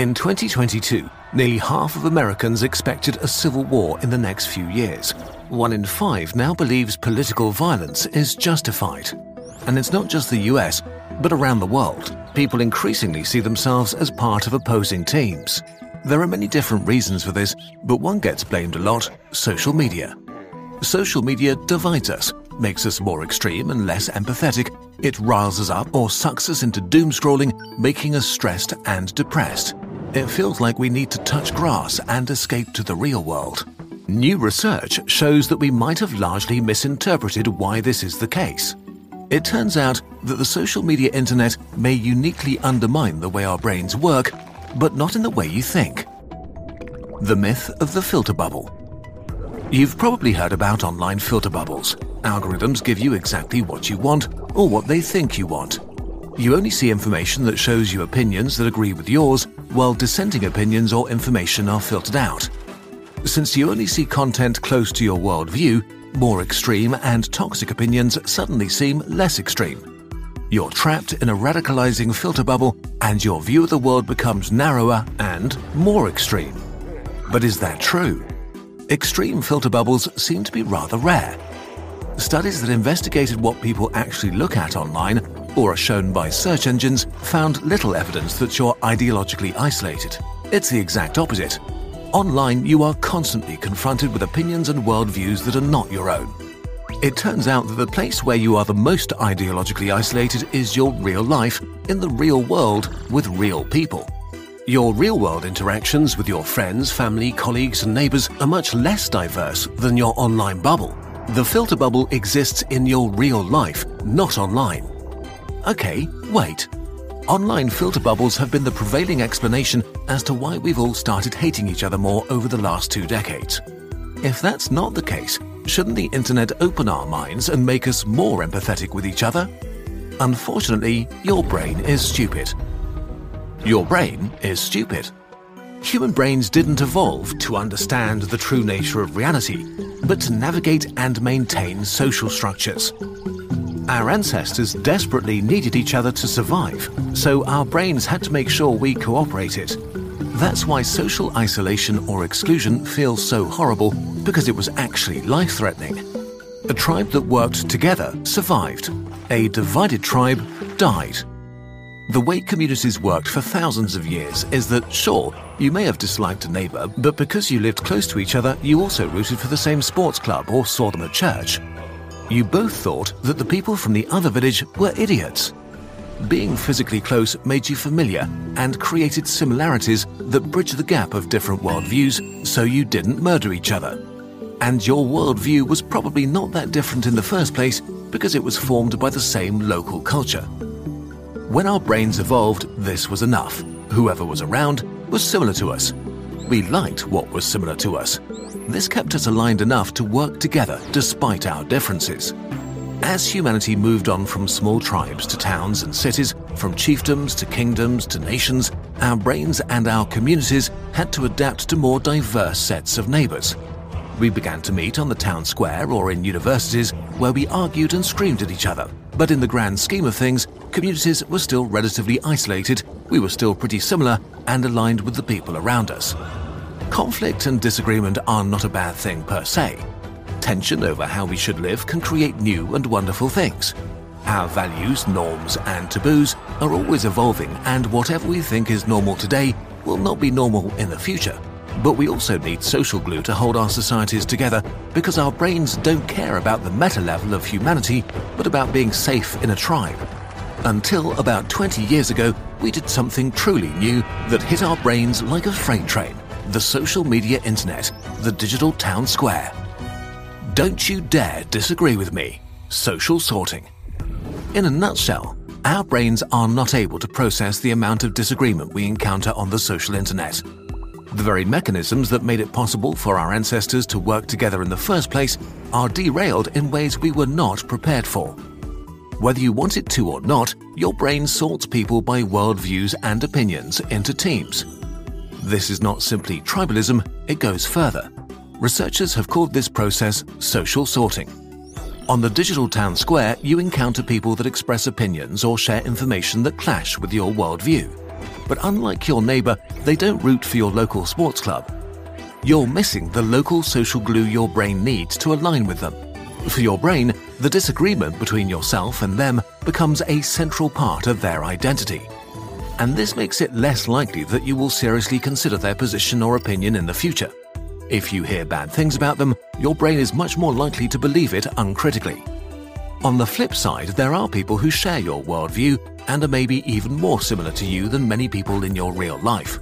In 2022, nearly half of Americans expected a civil war in the next few years. One in five now believes political violence is justified. And it's not just the US, but around the world, people increasingly see themselves as part of opposing teams. There are many different reasons for this, but one gets blamed a lot social media. Social media divides us, makes us more extreme and less empathetic. It riles us up or sucks us into doom scrolling, making us stressed and depressed. It feels like we need to touch grass and escape to the real world. New research shows that we might have largely misinterpreted why this is the case. It turns out that the social media internet may uniquely undermine the way our brains work, but not in the way you think. The myth of the filter bubble. You've probably heard about online filter bubbles. Algorithms give you exactly what you want or what they think you want. You only see information that shows you opinions that agree with yours, while dissenting opinions or information are filtered out. Since you only see content close to your worldview, more extreme and toxic opinions suddenly seem less extreme. You're trapped in a radicalizing filter bubble, and your view of the world becomes narrower and more extreme. But is that true? Extreme filter bubbles seem to be rather rare. Studies that investigated what people actually look at online or are shown by search engines found little evidence that you're ideologically isolated. It's the exact opposite. Online, you are constantly confronted with opinions and worldviews that are not your own. It turns out that the place where you are the most ideologically isolated is your real life, in the real world, with real people. Your real world interactions with your friends, family, colleagues, and neighbors are much less diverse than your online bubble. The filter bubble exists in your real life, not online. Okay, wait. Online filter bubbles have been the prevailing explanation as to why we've all started hating each other more over the last two decades. If that's not the case, shouldn't the internet open our minds and make us more empathetic with each other? Unfortunately, your brain is stupid. Your brain is stupid. Human brains didn't evolve to understand the true nature of reality, but to navigate and maintain social structures. Our ancestors desperately needed each other to survive, so our brains had to make sure we cooperated. That's why social isolation or exclusion feels so horrible, because it was actually life threatening. A tribe that worked together survived. A divided tribe died. The way communities worked for thousands of years is that, sure, you may have disliked a neighbour, but because you lived close to each other, you also rooted for the same sports club or saw them at church. You both thought that the people from the other village were idiots. Being physically close made you familiar and created similarities that bridged the gap of different worldviews so you didn't murder each other. And your worldview was probably not that different in the first place because it was formed by the same local culture. When our brains evolved, this was enough. Whoever was around was similar to us. We liked what was similar to us. This kept us aligned enough to work together despite our differences. As humanity moved on from small tribes to towns and cities, from chiefdoms to kingdoms to nations, our brains and our communities had to adapt to more diverse sets of neighbours. We began to meet on the town square or in universities where we argued and screamed at each other. But in the grand scheme of things, communities were still relatively isolated, we were still pretty similar and aligned with the people around us. Conflict and disagreement are not a bad thing per se. Tension over how we should live can create new and wonderful things. Our values, norms, and taboos are always evolving, and whatever we think is normal today will not be normal in the future. But we also need social glue to hold our societies together because our brains don't care about the meta level of humanity, but about being safe in a tribe. Until about 20 years ago, we did something truly new that hit our brains like a freight train the social media internet, the digital town square. Don't you dare disagree with me. Social sorting. In a nutshell, our brains are not able to process the amount of disagreement we encounter on the social internet. The very mechanisms that made it possible for our ancestors to work together in the first place are derailed in ways we were not prepared for. Whether you want it to or not, your brain sorts people by worldviews and opinions into teams. This is not simply tribalism, it goes further. Researchers have called this process social sorting. On the digital town square, you encounter people that express opinions or share information that clash with your worldview. But unlike your neighbour, they don't root for your local sports club. You're missing the local social glue your brain needs to align with them. For your brain, the disagreement between yourself and them becomes a central part of their identity. And this makes it less likely that you will seriously consider their position or opinion in the future. If you hear bad things about them, your brain is much more likely to believe it uncritically. On the flip side, there are people who share your worldview and are maybe even more similar to you than many people in your real life,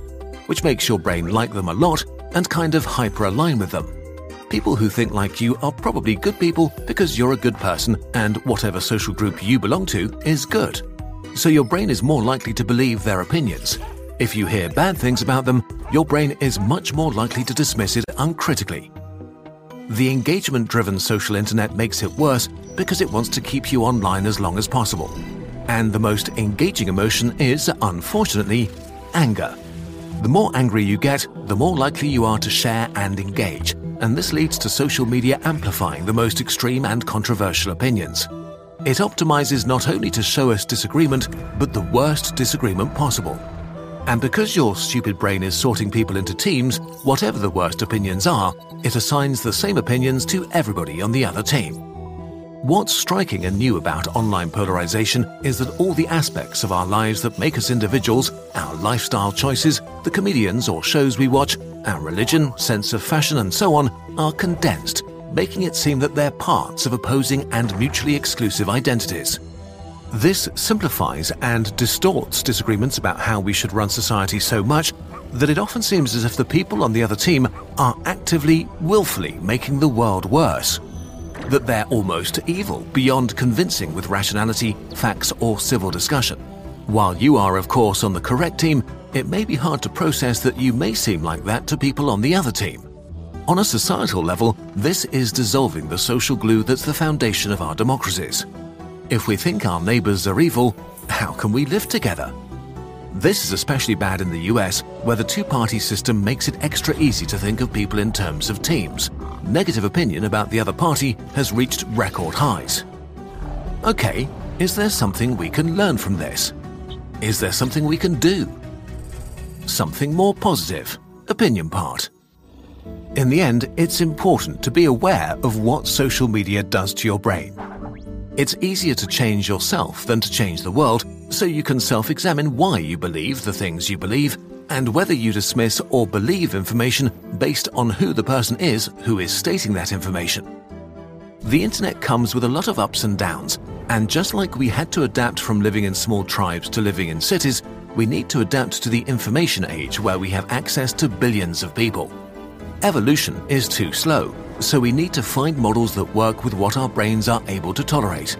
which makes your brain like them a lot and kind of hyper align with them. People who think like you are probably good people because you're a good person and whatever social group you belong to is good. So your brain is more likely to believe their opinions. If you hear bad things about them, your brain is much more likely to dismiss it uncritically. The engagement driven social internet makes it worse because it wants to keep you online as long as possible. And the most engaging emotion is, unfortunately, anger. The more angry you get, the more likely you are to share and engage, and this leads to social media amplifying the most extreme and controversial opinions. It optimizes not only to show us disagreement, but the worst disagreement possible. And because your stupid brain is sorting people into teams, whatever the worst opinions are, it assigns the same opinions to everybody on the other team. What's striking and new about online polarization is that all the aspects of our lives that make us individuals, our lifestyle choices, the comedians or shows we watch, our religion, sense of fashion, and so on, are condensed, making it seem that they're parts of opposing and mutually exclusive identities. This simplifies and distorts disagreements about how we should run society so much that it often seems as if the people on the other team are actively, willfully making the world worse that they're almost evil, beyond convincing with rationality, facts, or civil discussion. While you are, of course, on the correct team, it may be hard to process that you may seem like that to people on the other team. On a societal level, this is dissolving the social glue that's the foundation of our democracies. If we think our neighbours are evil, how can we live together? This is especially bad in the US, where the two party system makes it extra easy to think of people in terms of teams. Negative opinion about the other party has reached record highs. Okay, is there something we can learn from this? Is there something we can do? Something more positive. Opinion part. In the end, it's important to be aware of what social media does to your brain. It's easier to change yourself than to change the world, so you can self examine why you believe the things you believe and whether you dismiss or believe information based on who the person is who is stating that information. The internet comes with a lot of ups and downs, and just like we had to adapt from living in small tribes to living in cities, we need to adapt to the information age where we have access to billions of people. Evolution is too slow, so we need to find models that work with what our brains are able to tolerate.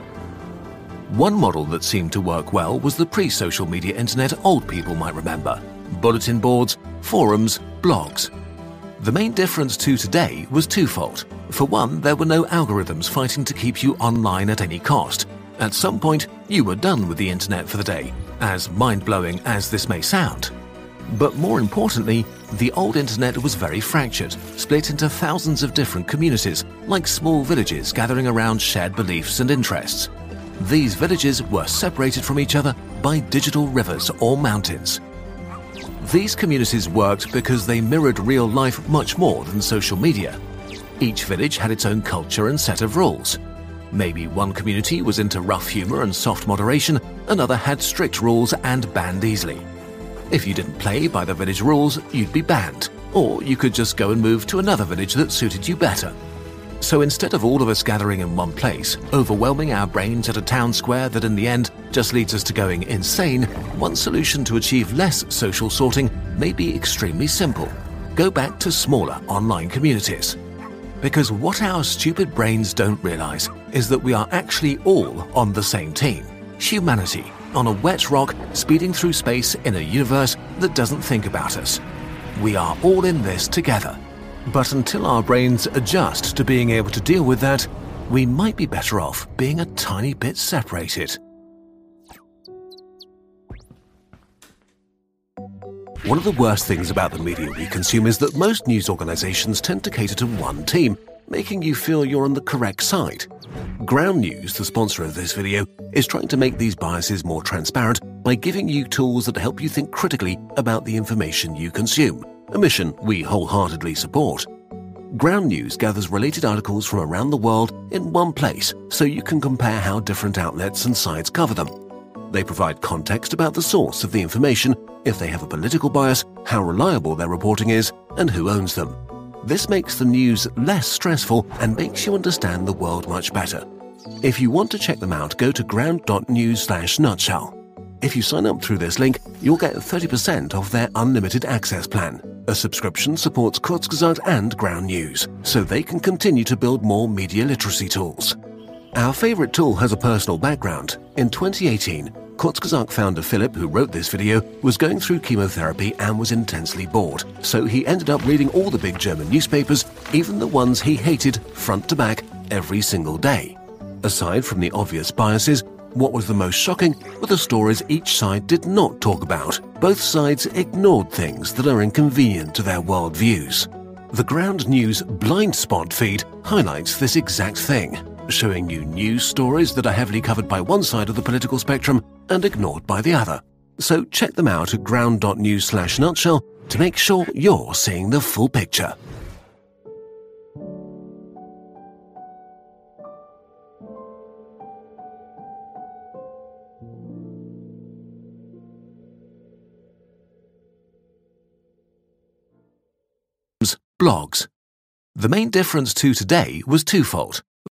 One model that seemed to work well was the pre social media internet old people might remember bulletin boards, forums, blogs. The main difference to today was twofold. For one, there were no algorithms fighting to keep you online at any cost. At some point, you were done with the internet for the day, as mind blowing as this may sound. But more importantly, the old internet was very fractured, split into thousands of different communities, like small villages gathering around shared beliefs and interests. These villages were separated from each other by digital rivers or mountains. These communities worked because they mirrored real life much more than social media. Each village had its own culture and set of rules. Maybe one community was into rough humor and soft moderation, another had strict rules and banned easily. If you didn't play by the village rules, you'd be banned, or you could just go and move to another village that suited you better. So instead of all of us gathering in one place, overwhelming our brains at a town square that in the end just leads us to going insane, one solution to achieve less social sorting may be extremely simple. Go back to smaller online communities. Because what our stupid brains don't realize is that we are actually all on the same team humanity. On a wet rock speeding through space in a universe that doesn't think about us. We are all in this together. But until our brains adjust to being able to deal with that, we might be better off being a tiny bit separated. One of the worst things about the media we consume is that most news organizations tend to cater to one team, making you feel you're on the correct side. Ground News, the sponsor of this video, is trying to make these biases more transparent by giving you tools that help you think critically about the information you consume, a mission we wholeheartedly support. Ground News gathers related articles from around the world in one place so you can compare how different outlets and sites cover them. They provide context about the source of the information, if they have a political bias, how reliable their reporting is, and who owns them. This makes the news less stressful and makes you understand the world much better. If you want to check them out, go to ground.news slash nutshell. If you sign up through this link, you'll get 30% off their unlimited access plan. A subscription supports Kurzgesagt and Ground News, so they can continue to build more media literacy tools. Our favorite tool has a personal background. In 2018, Kurzgesagt founder Philip, who wrote this video, was going through chemotherapy and was intensely bored. So he ended up reading all the big German newspapers, even the ones he hated, front to back, every single day. Aside from the obvious biases, what was the most shocking were the stories each side did not talk about. Both sides ignored things that are inconvenient to their worldviews. The Ground News Blind Spot feed highlights this exact thing, showing you news stories that are heavily covered by one side of the political spectrum and ignored by the other. So check them out at ground.news slash nutshell to make sure you're seeing the full picture. Blogs. The main difference to today was twofold.